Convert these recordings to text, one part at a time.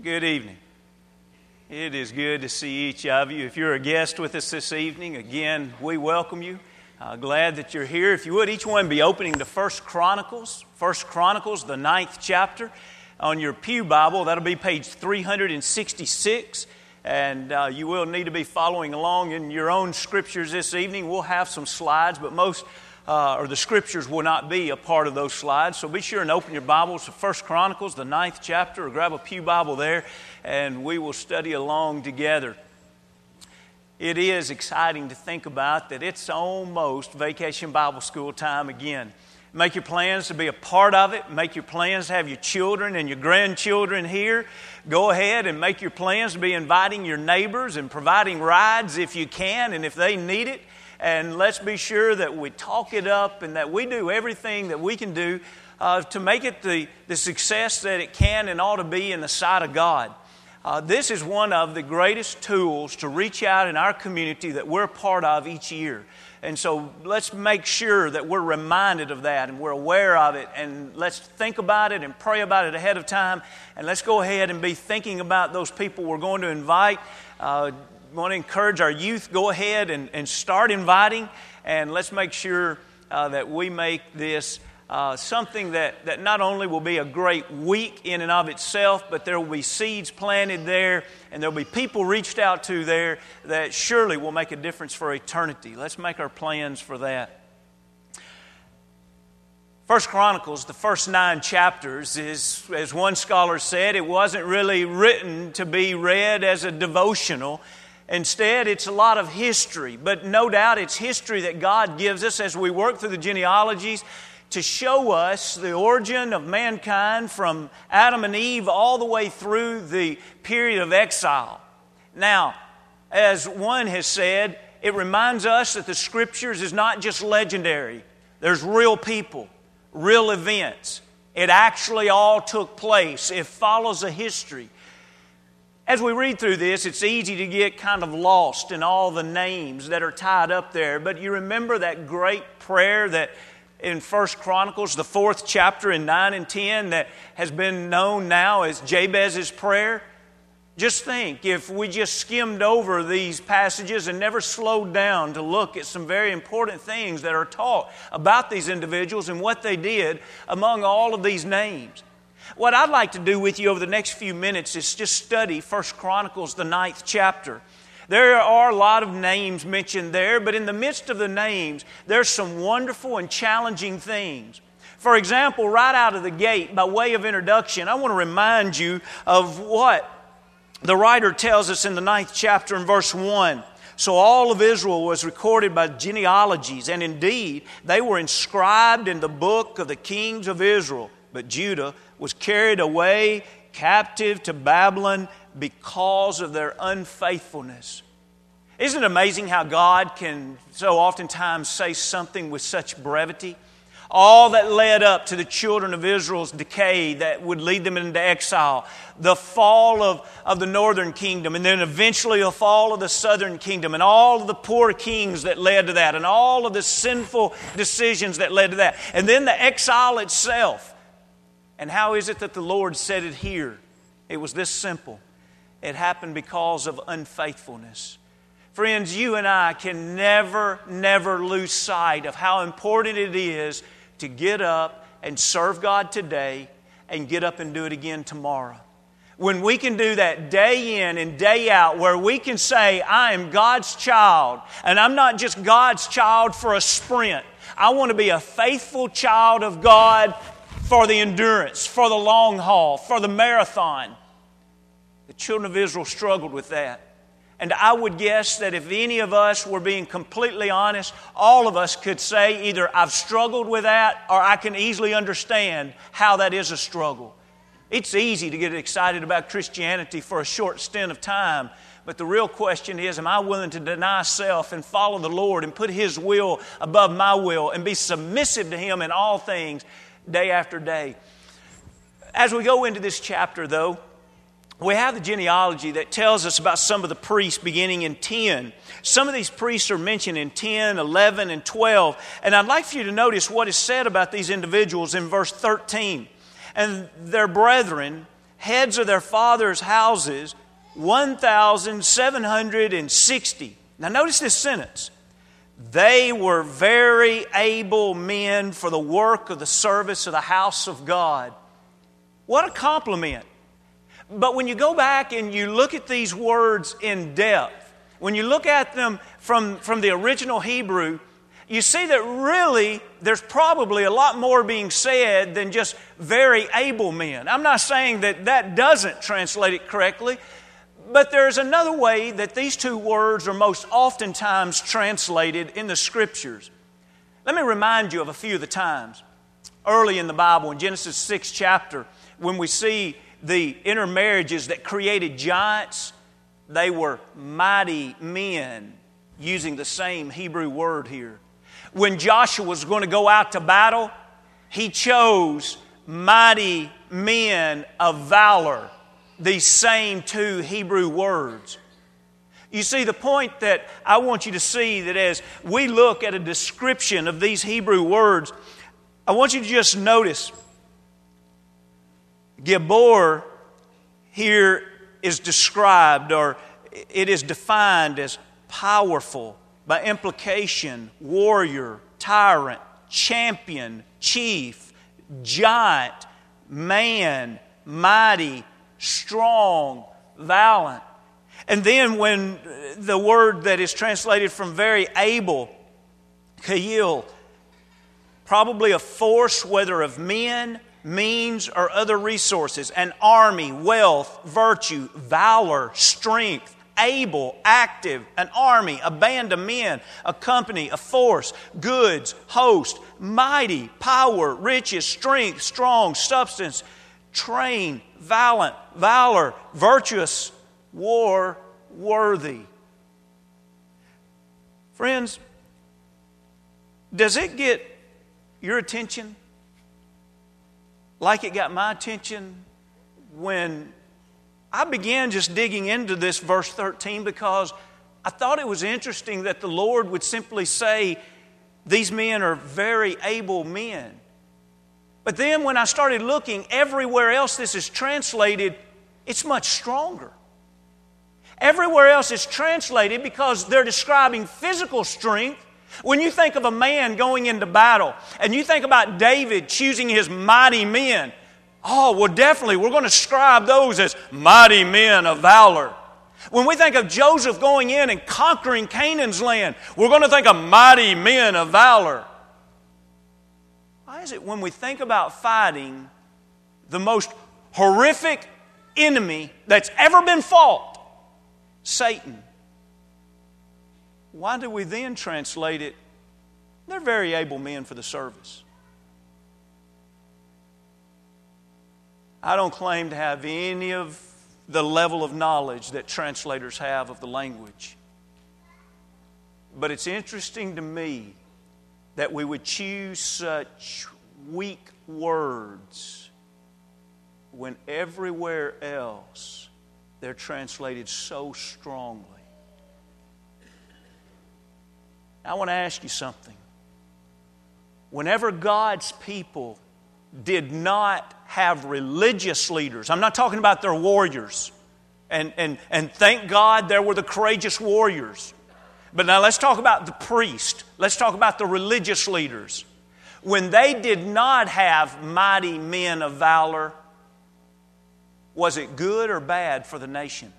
Good evening. It is good to see each of you. If you're a guest with us this evening, again, we welcome you. Uh, glad that you're here. If you would, each one be opening to First Chronicles, First Chronicles, the ninth chapter, on your Pew Bible. That'll be page 366. And uh, you will need to be following along in your own scriptures this evening. We'll have some slides, but most uh, or the scriptures will not be a part of those slides. So be sure and open your Bibles to First Chronicles, the ninth chapter, or grab a Pew Bible there, and we will study along together. It is exciting to think about that it's almost vacation Bible school time again. Make your plans to be a part of it. Make your plans to have your children and your grandchildren here. Go ahead and make your plans to be inviting your neighbors and providing rides if you can and if they need it and let's be sure that we talk it up and that we do everything that we can do uh, to make it the, the success that it can and ought to be in the sight of God. Uh, this is one of the greatest tools to reach out in our community that we're a part of each year. And so let's make sure that we're reminded of that and we're aware of it. And let's think about it and pray about it ahead of time. And let's go ahead and be thinking about those people we're going to invite. Uh, want to encourage our youth go ahead and, and start inviting, and let's make sure uh, that we make this uh, something that, that not only will be a great week in and of itself, but there will be seeds planted there, and there will be people reached out to there that surely will make a difference for eternity. Let's make our plans for that. First Chronicles, the first nine chapters, is, as one scholar said, it wasn't really written to be read as a devotional. Instead, it's a lot of history, but no doubt it's history that God gives us as we work through the genealogies to show us the origin of mankind from Adam and Eve all the way through the period of exile. Now, as one has said, it reminds us that the scriptures is not just legendary, there's real people, real events. It actually all took place, it follows a history. As we read through this, it's easy to get kind of lost in all the names that are tied up there. But you remember that great prayer that in First Chronicles, the fourth chapter in 9 and 10, that has been known now as Jabez's prayer? Just think if we just skimmed over these passages and never slowed down to look at some very important things that are taught about these individuals and what they did among all of these names. What I'd like to do with you over the next few minutes is just study First Chronicles, the ninth chapter. There are a lot of names mentioned there, but in the midst of the names, there's some wonderful and challenging things. For example, right out of the gate, by way of introduction, I want to remind you of what the writer tells us in the ninth chapter in verse 1. So all of Israel was recorded by genealogies, and indeed they were inscribed in the book of the kings of Israel. But Judah was carried away captive to Babylon because of their unfaithfulness. Isn't it amazing how God can so oftentimes say something with such brevity? All that led up to the children of Israel's decay that would lead them into exile, the fall of, of the northern kingdom, and then eventually the fall of the southern kingdom, and all of the poor kings that led to that, and all of the sinful decisions that led to that, and then the exile itself. And how is it that the Lord said it here? It was this simple it happened because of unfaithfulness. Friends, you and I can never, never lose sight of how important it is to get up and serve God today and get up and do it again tomorrow. When we can do that day in and day out, where we can say, I am God's child, and I'm not just God's child for a sprint. I want to be a faithful child of God for the endurance, for the long haul, for the marathon. The children of Israel struggled with that. And I would guess that if any of us were being completely honest, all of us could say either I've struggled with that or I can easily understand how that is a struggle. It's easy to get excited about Christianity for a short stint of time, but the real question is Am I willing to deny self and follow the Lord and put His will above my will and be submissive to Him in all things day after day. As we go into this chapter, though, we have the genealogy that tells us about some of the priests beginning in 10. Some of these priests are mentioned in 10, 11, and 12. And I'd like for you to notice what is said about these individuals in verse 13. And their brethren, heads of their fathers' houses 1,760. Now, notice this sentence. They were very able men for the work of the service of the house of God. What a compliment. But when you go back and you look at these words in depth, when you look at them from, from the original Hebrew, you see that really there's probably a lot more being said than just very able men. I'm not saying that that doesn't translate it correctly, but there's another way that these two words are most oftentimes translated in the scriptures. Let me remind you of a few of the times. Early in the Bible, in Genesis 6 chapter, when we see the intermarriages that created giants, they were mighty men, using the same Hebrew word here when Joshua was going to go out to battle, he chose mighty men of valor, these same two Hebrew words. You see, the point that I want you to see that as we look at a description of these Hebrew words, I want you to just notice Gibor here is described or it is defined as powerful, by implication, warrior, tyrant, champion, chief, giant, man, mighty, strong, valiant. And then when the word that is translated from very able, Kayil, probably a force, whether of men, means, or other resources, an army, wealth, virtue, valor, strength, able, active, an army, a band of men, a company, a force, goods, host, mighty, power, riches, strength, strong, substance, train, valiant, valor, virtuous, war, worthy. Friends, does it get your attention like it got my attention when I began just digging into this verse 13 because I thought it was interesting that the Lord would simply say, These men are very able men. But then when I started looking everywhere else this is translated, it's much stronger. Everywhere else it's translated because they're describing physical strength. When you think of a man going into battle and you think about David choosing his mighty men, Oh, well, definitely, we're going to describe those as mighty men of valor. When we think of Joseph going in and conquering Canaan's land, we're going to think of mighty men of valor. It when we think about fighting the most horrific enemy that's ever been fought, Satan, why do we then translate it? They're very able men for the service. I don't claim to have any of the level of knowledge that translators have of the language. But it's interesting to me that we would choose such weak words when everywhere else they're translated so strongly. I want to ask you something. Whenever God's people did not have religious leaders. I'm not talking about their warriors. And, and, and thank God there were the courageous warriors. But now let's talk about the priest. Let's talk about the religious leaders. When they did not have mighty men of valor, was it good or bad for the nation?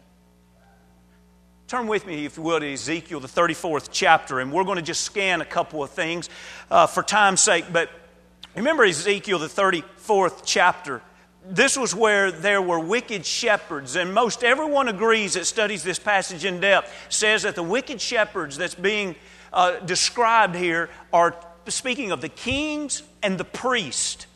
Turn with me, if you will, to Ezekiel, the 34th chapter, and we're going to just scan a couple of things uh, for time's sake. But Remember Ezekiel, the 34th chapter. This was where there were wicked shepherds, and most everyone agrees that studies this passage in depth says that the wicked shepherds that's being uh, described here are speaking of the kings and the priest.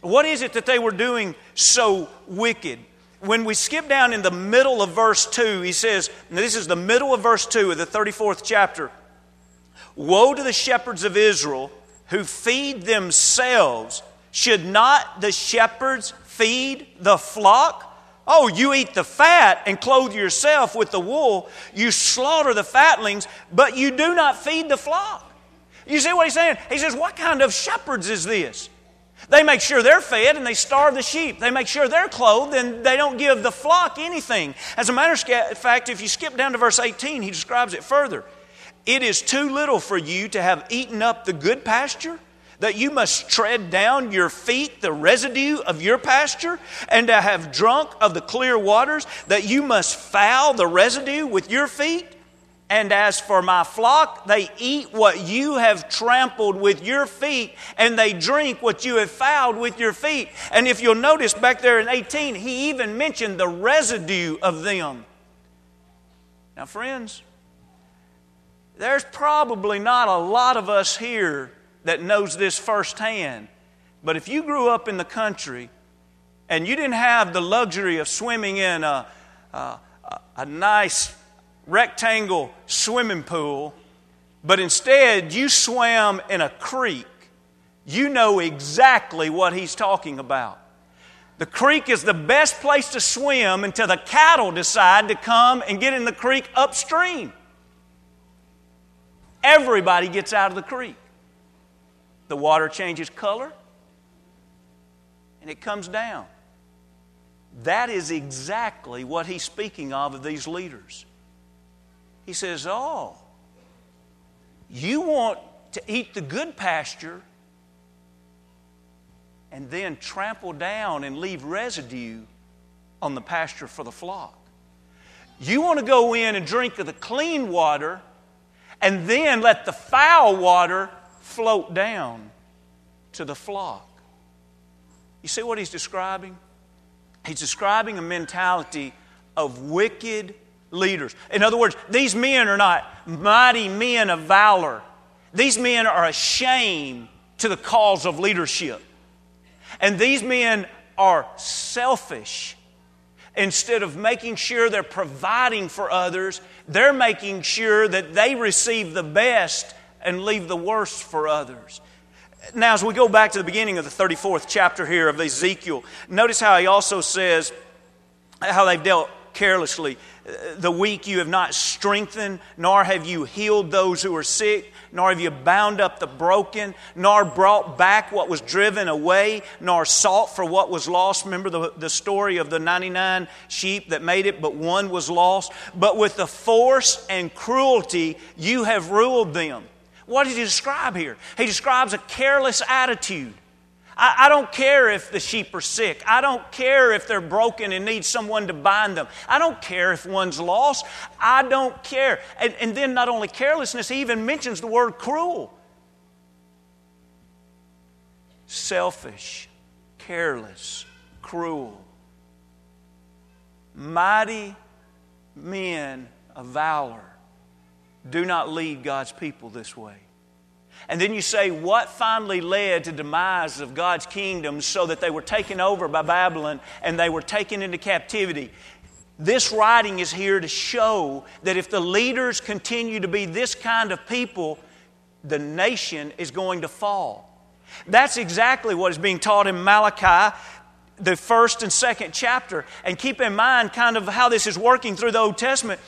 What is it that they were doing so wicked? When we skip down in the middle of verse 2, he says, this is the middle of verse 2 of the 34th chapter Woe to the shepherds of Israel who feed themselves, should not the shepherds feed the flock? Oh, you eat the fat and clothe yourself with the wool. You slaughter the fatlings, but you do not feed the flock. You see what he's saying? He says, What kind of shepherds is this? They make sure they're fed and they starve the sheep. They make sure they're clothed and they don't give the flock anything. As a matter of fact, if you skip down to verse 18, he describes it further. It is too little for you to have eaten up the good pasture, that you must tread down your feet the residue of your pasture, and to have drunk of the clear waters, that you must foul the residue with your feet. And as for my flock, they eat what you have trampled with your feet, and they drink what you have fouled with your feet. And if you'll notice back there in 18, he even mentioned the residue of them. Now, friends, there's probably not a lot of us here that knows this firsthand. But if you grew up in the country and you didn't have the luxury of swimming in a, a, a nice rectangle swimming pool, but instead you swam in a creek, you know exactly what he's talking about. The creek is the best place to swim until the cattle decide to come and get in the creek upstream. Everybody gets out of the creek. The water changes color and it comes down. That is exactly what he's speaking of of these leaders. He says, Oh, you want to eat the good pasture and then trample down and leave residue on the pasture for the flock. You want to go in and drink of the clean water and then let the foul water float down to the flock. You see what he's describing? He's describing a mentality of wicked leaders. In other words, these men are not mighty men of valor. These men are a shame to the cause of leadership. And these men are selfish. Instead of making sure they're providing for others, they're making sure that they receive the best and leave the worst for others. Now, as we go back to the beginning of the 34th chapter here of Ezekiel, notice how he also says how they've dealt carelessly. The weak you have not strengthened, nor have you healed those who are sick, nor have you bound up the broken, nor brought back what was driven away, nor sought for what was lost. Remember the, the story of the 99 sheep that made it, but one was lost. But with the force and cruelty you have ruled them. What does he describe here? He describes a careless attitude. I, I, don't care if the sheep are sick. I don't care if they're broken and need someone to bind them. I don't care if one's lost. I don't care. And, and then, not only carelessness, he even mentions the word cruel. Selfish, careless, cruel. Mighty men of valor do not lead God's people this way. And then you say, what finally led to demise of God's kingdom so that they were taken over by Babylon and they were taken into captivity? This writing is here to show that if the leaders continue to be this kind of people, the nation is going to fall. That's exactly what is being taught in Malachi, the first and second chapter. And keep in mind kind of how this is working through the Old Testament.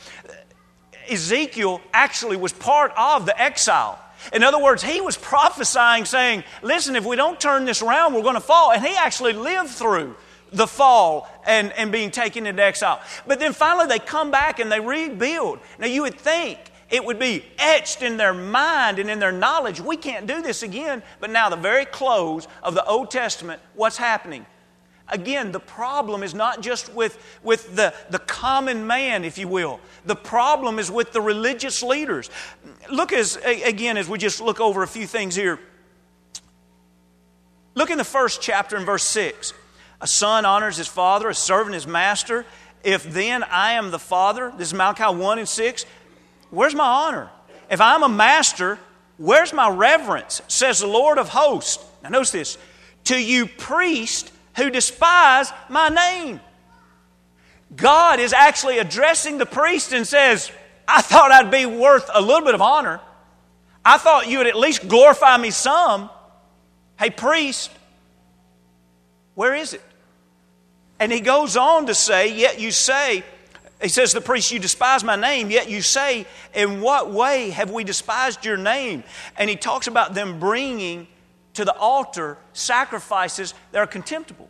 Ezekiel actually was part of the exile. In other words, he was prophesying, saying, Listen, if we don't turn this around, we're going to fall. And he actually lived through the fall and, and being taken into exile. But then finally they come back and they rebuild. Now you would think it would be etched in their mind and in their knowledge. We can't do this again. But now, the very close of the Old Testament, what's happening? Again, the problem is not just with, with the, the common man, if you will. The problem is with the religious leaders. Look as, again, as we just look over a few things here. Look in the first chapter in verse 6. A son honors his father, a servant his master. If then I am the father, this is Malachi 1 and 6, where's my honor? If I'm a master, where's my reverence? Says the Lord of hosts. Now notice this. To you priest who despise my name. God is actually addressing the priest and says, I thought I'd be worth a little bit of honor. I thought you would at least glorify me some. Hey, priest, where is it? And he goes on to say, Yet you say, he says, The priest, you despise my name, yet you say, In what way have we despised your name? And he talks about them bringing to the altar sacrifices that are contemptible.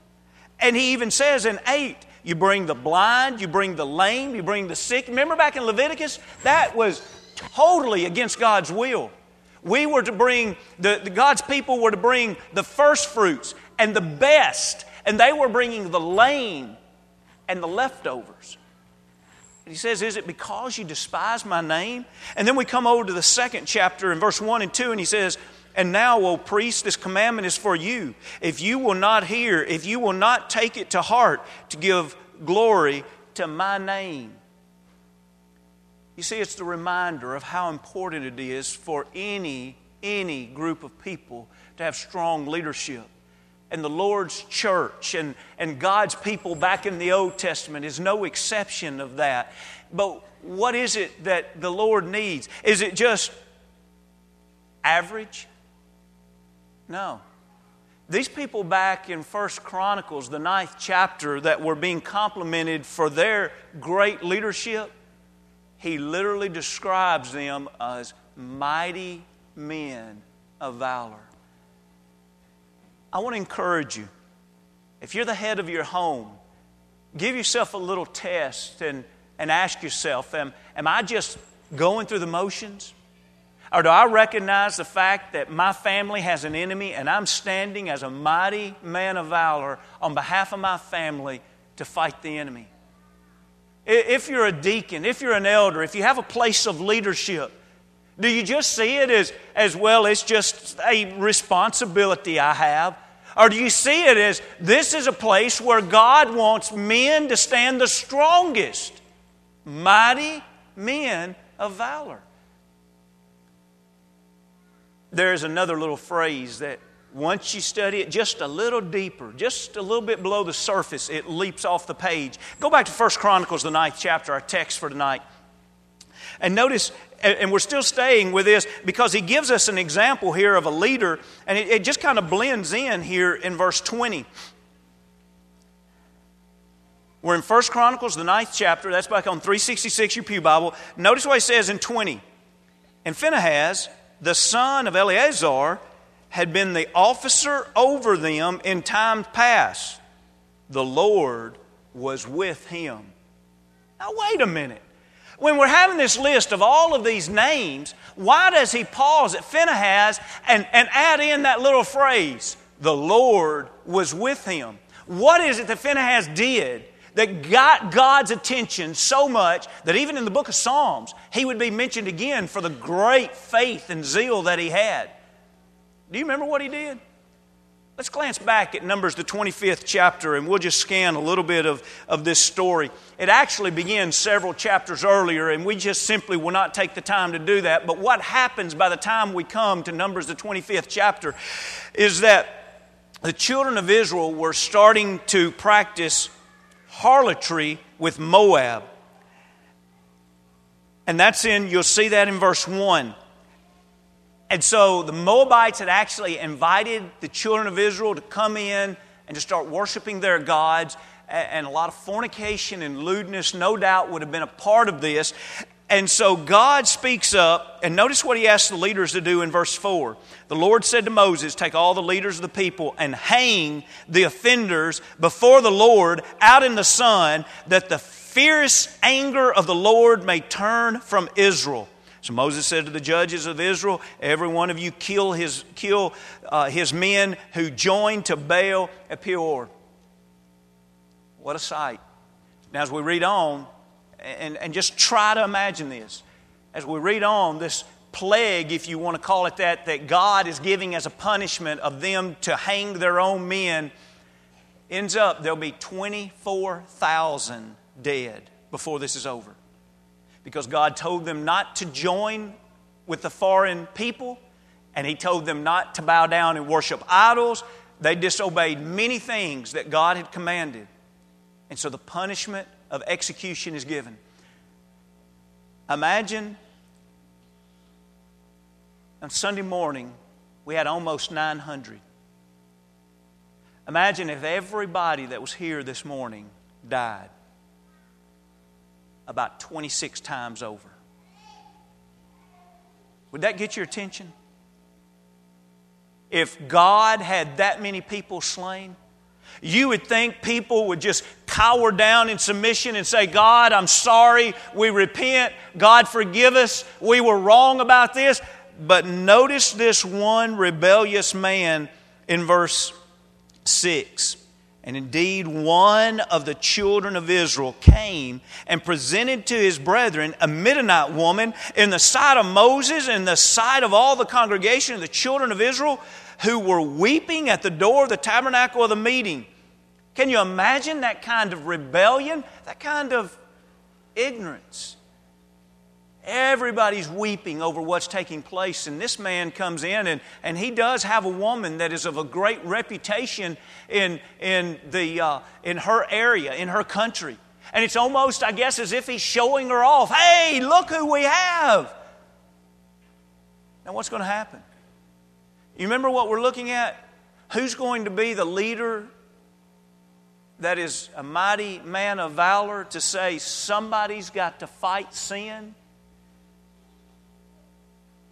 And he even says in 8, you bring the blind, you bring the lame, you bring the sick. Remember back in Leviticus? That was totally against God's will. We were to bring, the, the, God's people were to bring the first fruits and the best, and they were bringing the lame and the leftovers. And he says, Is it because you despise my name? And then we come over to the second chapter in verse 1 and 2, and he says, And now, O priest, this commandment is for you. If you will not hear, if you will not take it to heart to give glory to my name. You see, it's the reminder of how important it is for any, any group of people to have strong leadership. And the Lord's church and, and God's people back in the Old Testament is no exception of that. But what is it that the Lord needs? Is it just average? No. These people back in First Chronicles, the ninth chapter, that were being complimented for their great leadership, he literally describes them as mighty men of valor. I want to encourage you. If you're the head of your home, give yourself a little test and, and ask yourself am, am I just going through the motions? Or do I recognize the fact that my family has an enemy and I'm standing as a mighty man of valor on behalf of my family to fight the enemy? If you're a deacon, if you're an elder, if you have a place of leadership, do you just see it as, as well, it's just a responsibility I have? Or do you see it as this is a place where God wants men to stand the strongest, mighty men of valor? There's another little phrase that once you study it just a little deeper, just a little bit below the surface, it leaps off the page. Go back to First Chronicles, the ninth chapter, our text for tonight. And notice, and we're still staying with this because he gives us an example here of a leader, and it, it just kind of blends in here in verse 20. We're in 1 Chronicles, the ninth chapter. That's back on 366, your Pew Bible. Notice what he says in 20. And Phinehas, the son of Eleazar, had been the officer over them in times past. The Lord was with him. Now, wait a minute. When we're having this list of all of these names, why does he pause at Phinehas and, and add in that little phrase, the Lord was with him? What is it that Phinehas did that got God's attention so much that even in the book of Psalms, he would be mentioned again for the great faith and zeal that he had? Do you remember what he did? Let's glance back at Numbers, the 25th chapter, and we'll just scan a little bit of, of this story. It actually begins several chapters earlier, and we just simply will not take the time to do that. But what happens by the time we come to Numbers, the 25th chapter, is that the children of Israel were starting to practice harlotry with Moab. And that's in, you'll see that in verse 1. And so the Moabites had actually invited the children of Israel to come in and to start worshiping their gods. And a lot of fornication and lewdness, no doubt, would have been a part of this. And so God speaks up, and notice what he asks the leaders to do in verse 4. The Lord said to Moses, Take all the leaders of the people and hang the offenders before the Lord out in the sun, that the fierce anger of the Lord may turn from Israel. So Moses said to the judges of Israel, Every one of you kill his, kill, uh, his men who joined to Baal at Peor. What a sight. Now, as we read on, and, and just try to imagine this, as we read on, this plague, if you want to call it that, that God is giving as a punishment of them to hang their own men, ends up there'll be 24,000 dead before this is over because God told them not to join with the foreign people and He told them not to bow down and worship idols. They disobeyed many things that God had commanded. And so the punishment of execution is given. Imagine on Sunday morning, we had almost 900. Imagine if everybody that was here this morning died about 26 times over. Would that get your attention? if God had that many people slain? You would think people would just cower down in submission and say, God, I'm sorry. We repent. God, forgive us. We were wrong about this. But notice this one rebellious man in verse 6. And indeed, one of the children of Israel came and presented to his brethren a Midianite woman in the sight of Moses and the sight of all the congregation of the children of Israel who were weeping at the door of the tabernacle of the meeting. Can you imagine that kind of rebellion, that kind of ignorance? Everybody's weeping over what's taking place. And this man comes in, and, and he does have a woman that is of a great reputation in, in, the, uh, in her area, in her country. And it's almost, I guess, as if he's showing her off. Hey, look who we have. Now, what's going to happen? You remember what we're looking at? Who's going to be the leader that is a mighty man of valor to say somebody's got to fight sin?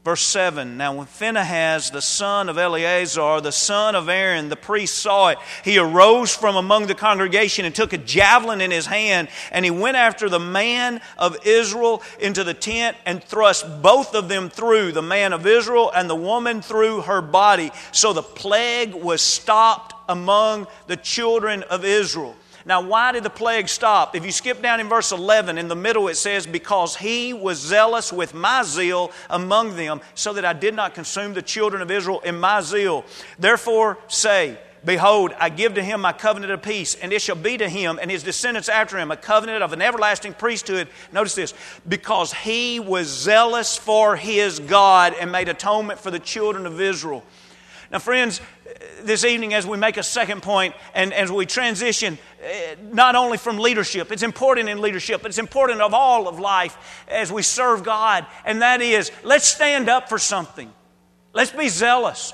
Verse 7 Now, when Phinehas, the son of Eleazar, the son of Aaron, the priest, saw it, he arose from among the congregation and took a javelin in his hand, and he went after the man of Israel into the tent and thrust both of them through, the man of Israel and the woman through her body. So the plague was stopped among the children of Israel. Now, why did the plague stop? If you skip down in verse 11, in the middle it says, Because he was zealous with my zeal among them, so that I did not consume the children of Israel in my zeal. Therefore, say, Behold, I give to him my covenant of peace, and it shall be to him and his descendants after him a covenant of an everlasting priesthood. Notice this because he was zealous for his God and made atonement for the children of Israel. Now, friends, this evening as we make a second point and as we transition eh, not only from leadership, it's important in leadership, but it's important of all of life as we serve God, and that is let's stand up for something. Let's be zealous.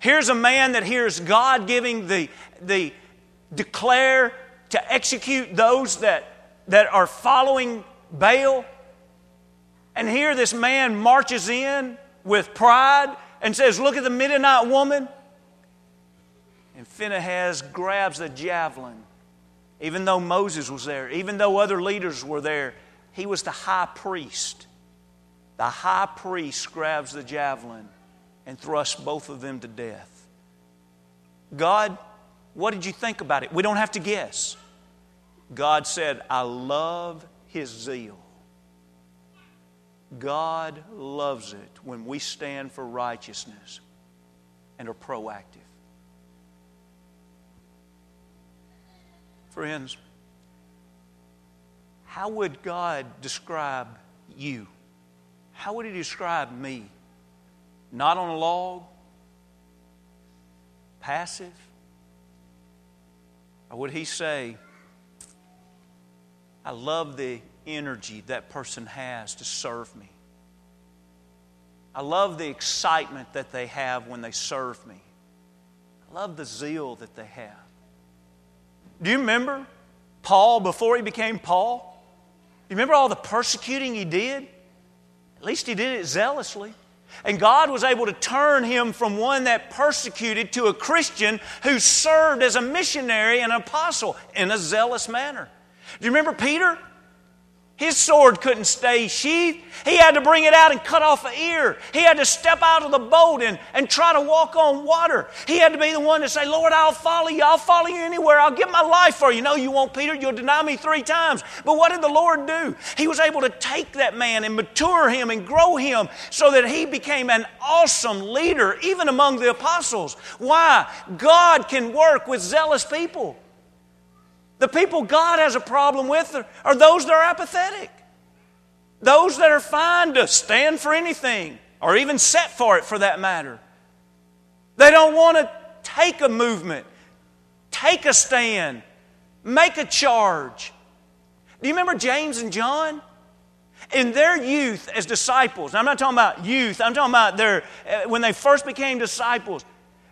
Here's a man that hears God giving the, the declare to execute those that, that are following Baal. And here this man marches in with pride and says, Look at the Midianite woman. And Phinehas grabs the javelin. Even though Moses was there, even though other leaders were there, he was the high priest. The high priest grabs the javelin and thrusts both of them to death. God, what did you think about it? We don't have to guess. God said, I love his zeal. God loves it when we stand for righteousness and are proactive. Friends, how would God describe you? How would He describe me? Not on a log? Passive? Or would He say, I love the energy that person has to serve me? I love the excitement that they have when they serve me. I love the zeal that they have. Do you remember Paul before he became Paul? You remember all the persecuting he did? At least he did it zealously. And God was able to turn him from one that persecuted to a Christian who served as a missionary and an apostle in a zealous manner. Do you remember Peter? His sword couldn't stay sheathed. He had to bring it out and cut off an ear. He had to step out of the boat and, and try to walk on water. He had to be the one to say, Lord, I'll follow you. I'll follow you anywhere. I'll give my life for you. No, you won't, Peter. You'll deny me three times. But what did the Lord do? He was able to take that man and mature him and grow him so that he became an awesome leader, even among the apostles. Why? God can work with zealous people. The people God has a problem with are, are those that are apathetic, those that are fine to stand for anything or even set for it for that matter. They don't want to take a movement, take a stand, make a charge. Do you remember James and John? In their youth as disciples, I'm not talking about youth, I'm talking about their, uh, when they first became disciples.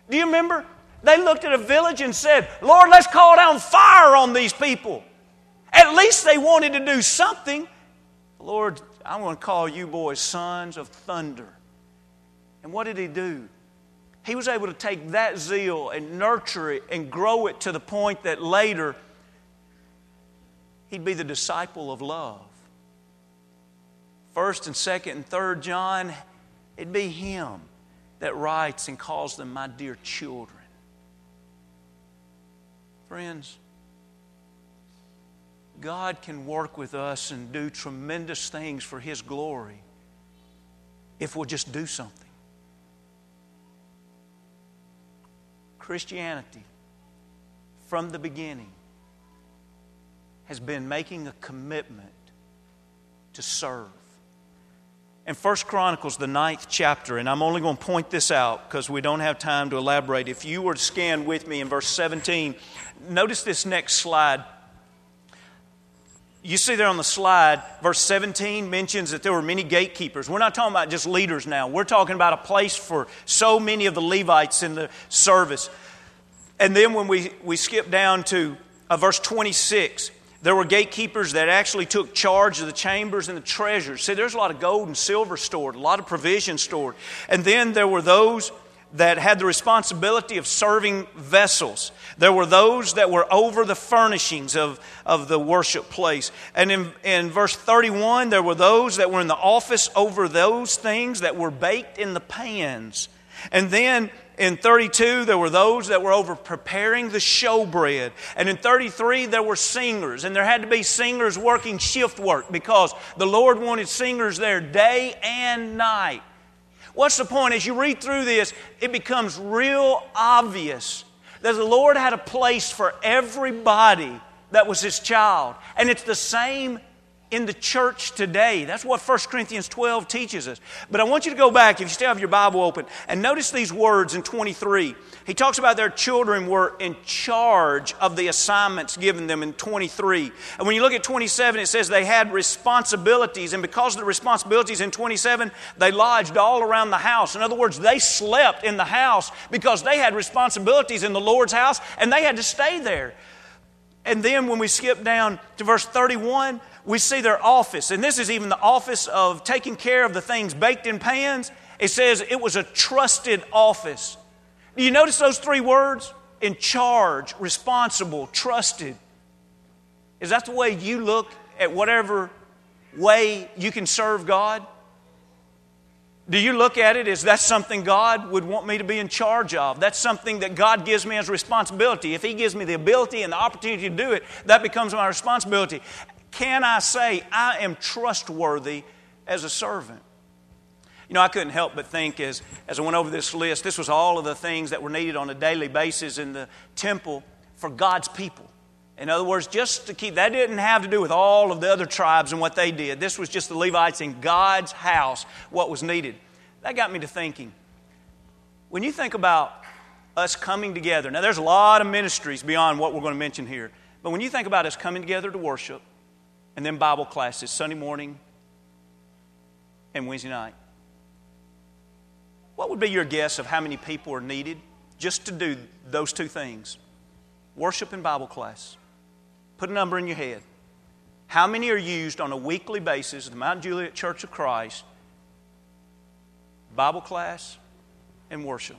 Do you remember they looked at a village and said, Lord, let's call down fire on these people. At least they wanted to do something. Lord, I'm going to call you boys sons of thunder. And what did he do? he was able to take that zeal and nurture it and grow it to the point that later he'd be the disciple of love. First and second and third John, it'd be him that writes and calls them my dear children. Friends, God can work with us and do tremendous things for His glory if we'll just do something. Christianity, from the beginning, has been making a commitment to serve. In 1 Chronicles, the ninth chapter, and I'm only going to point this out because we don't have time to elaborate. If you were to scan with me in verse 17, notice this next slide you see there on the slide, verse 17 mentions that there were many gatekeepers. We're not talking about just leaders now. We're talking about a place for so many of the Levites in the service. And then when we, we skip down to uh, verse 26, there were gatekeepers that actually took charge of the chambers and the treasures. See, there's a lot of gold and silver stored, a lot of provision stored. And then there were those that had the responsibility of serving vessels. There were those that were over the furnishings of, of the worship place. And in, in verse 31, there were those that were in the office over those things that were baked in the pans. And then in 32, there were those that were over preparing the showbread. And in 33, there were singers. And there had to be singers working shift work because the Lord wanted singers there day and night. What's the point? As you read through this, it becomes real obvious that the Lord had a place for everybody that was His child. And it's the same in the church today. That's what 1 Corinthians 12 teaches us. But I want you to go back, if you still have your Bible open, and notice these words in 23. He talks about their children were in charge of the assignments given them in 23. And when you look at 27, it says they had responsibilities, and because of the responsibilities in 27, they lodged all around the house. In other words, they slept in the house because they had responsibilities in the Lord's house, and they had to stay there. And then when we skip down to verse 31, we see their office. And this is even the office of taking care of the things baked in pans. It says it was a trusted office. Do you notice those three words? In charge, responsible, trusted. Is that the way you look at whatever way you can serve God? Do you look at it as that's something God would want me to be in charge of? That's something that God gives me as responsibility. If He gives me the ability and the opportunity to do it, that becomes my responsibility. Can I say I am trustworthy as a servant? You know, I couldn't help but think as, as I went over this list, this was all of the things that were needed on a daily basis in the temple for God's people. In other words, just to keep, that didn't have to do with all of the other tribes and what they did. This was just the Levites in God's house, what was needed. That got me to thinking. When you think about us coming together, now there's a lot of ministries beyond what we're going to mention here, but when you think about us coming together to worship and then Bible classes Sunday morning and Wednesday night, what would be your guess of how many people are needed just to do those two things? Worship and Bible class. Put a number in your head. How many are used on a weekly basis at the Mount Juliet Church of Christ? Bible class and worship.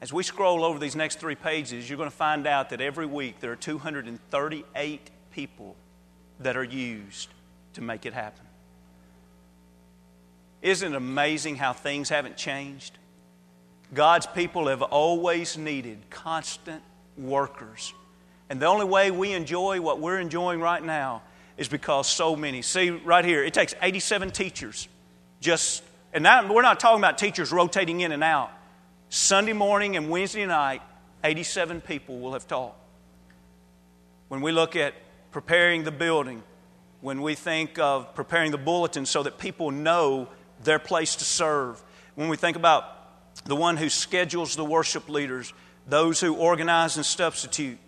As we scroll over these next three pages, you're going to find out that every week there are 238 people that are used to make it happen. Isn't it amazing how things haven't changed? God's people have always needed constant workers. And the only way we enjoy what we're enjoying right now is because so many. See, right here, it takes 87 teachers just, and that, we're not talking about teachers rotating in and out. Sunday morning and Wednesday night, 87 people will have taught. When we look at preparing the building, when we think of preparing the bulletin so that people know their place to serve. When we think about the one who schedules the worship leaders, those who organize and substitute,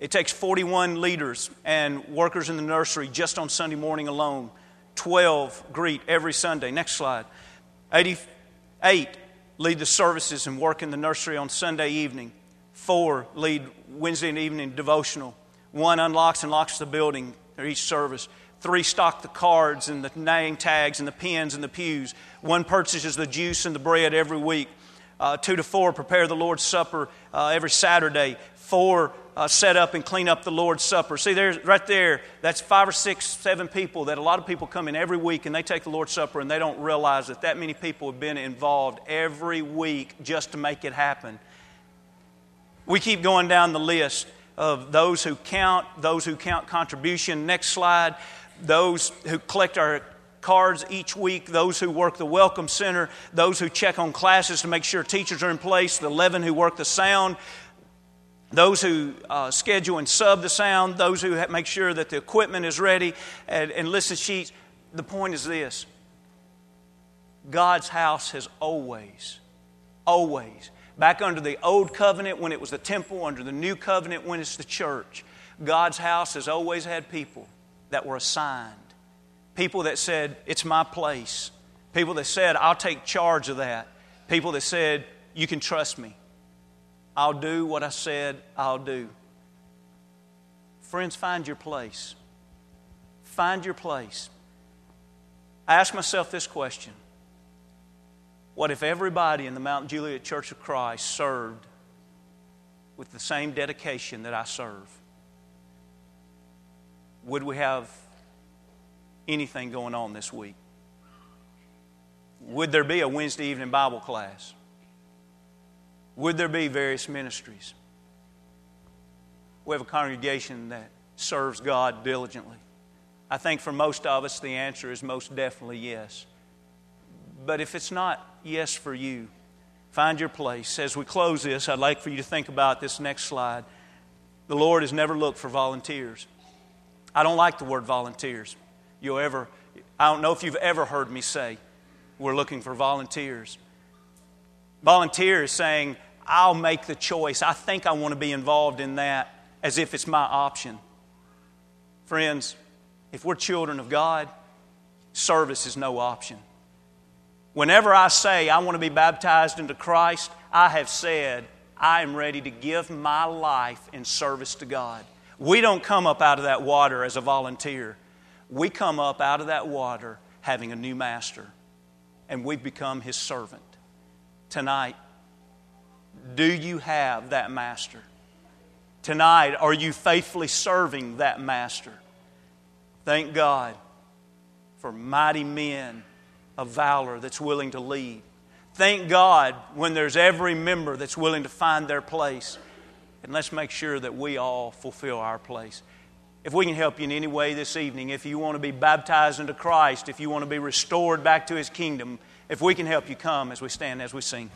it takes 41 leaders and workers in the nursery just on Sunday morning alone. 12 greet every Sunday. Next slide. 88 lead the services and work in the nursery on Sunday evening. Four lead Wednesday evening devotional. One unlocks and locks the building for each service. Three stock the cards and the name tags and the pens and the pews. One purchases the juice and the bread every week. Uh, two to four prepare the Lord's Supper uh, every Saturday. Four uh, set up and clean up the Lord's Supper. See, there's right there, that's five or six, seven people that a lot of people come in every week and they take the Lord's Supper and they don't realize that that many people have been involved every week just to make it happen. We keep going down the list of those who count, those who count contribution. Next slide. Those who collect our cards each week, those who work the Welcome Center, those who check on classes to make sure teachers are in place, the 11 who work the sound, those who uh, schedule and sub the sound, those who make sure that the equipment is ready, and, and listen sheets. The point is this God's house has always, always, back under the old covenant when it was the temple, under the new covenant when it's the church, God's house has always had people that were assigned. People that said, It's my place. People that said, I'll take charge of that. People that said, You can trust me. I'll do what I said I'll do. Friends, find your place. Find your place. I ask myself this question What if everybody in the Mount Juliet Church of Christ served with the same dedication that I serve? Would we have anything going on this week? Would there be a Wednesday evening Bible class? Would there be various ministries? We have a congregation that serves God diligently. I think for most of us, the answer is most definitely yes. But if it's not yes for you, find your place. As we close this, I'd like for you to think about this next slide. The Lord has never looked for volunteers. I don't like the word volunteers. You'll ever, I don't know if you've ever heard me say, we're looking for volunteers. Volunteer is saying, I'll make the choice. I think I want to be involved in that as if it's my option. Friends, if we're children of God, service is no option. Whenever I say I want to be baptized into Christ, I have said I am ready to give my life in service to God. We don't come up out of that water as a volunteer. We come up out of that water having a new master, and we've become his servant tonight, do you have that master? Tonight, are you faithfully serving that master? Thank God for mighty men of valor that's willing to lead. Thank God when there's every member that's willing to find their place. And let's make sure that we all fulfill our place. If we can help you in any way this evening, if you want to be baptized into Christ, if you want to be restored back to His kingdom, if we can help you come as we stand, as we sing.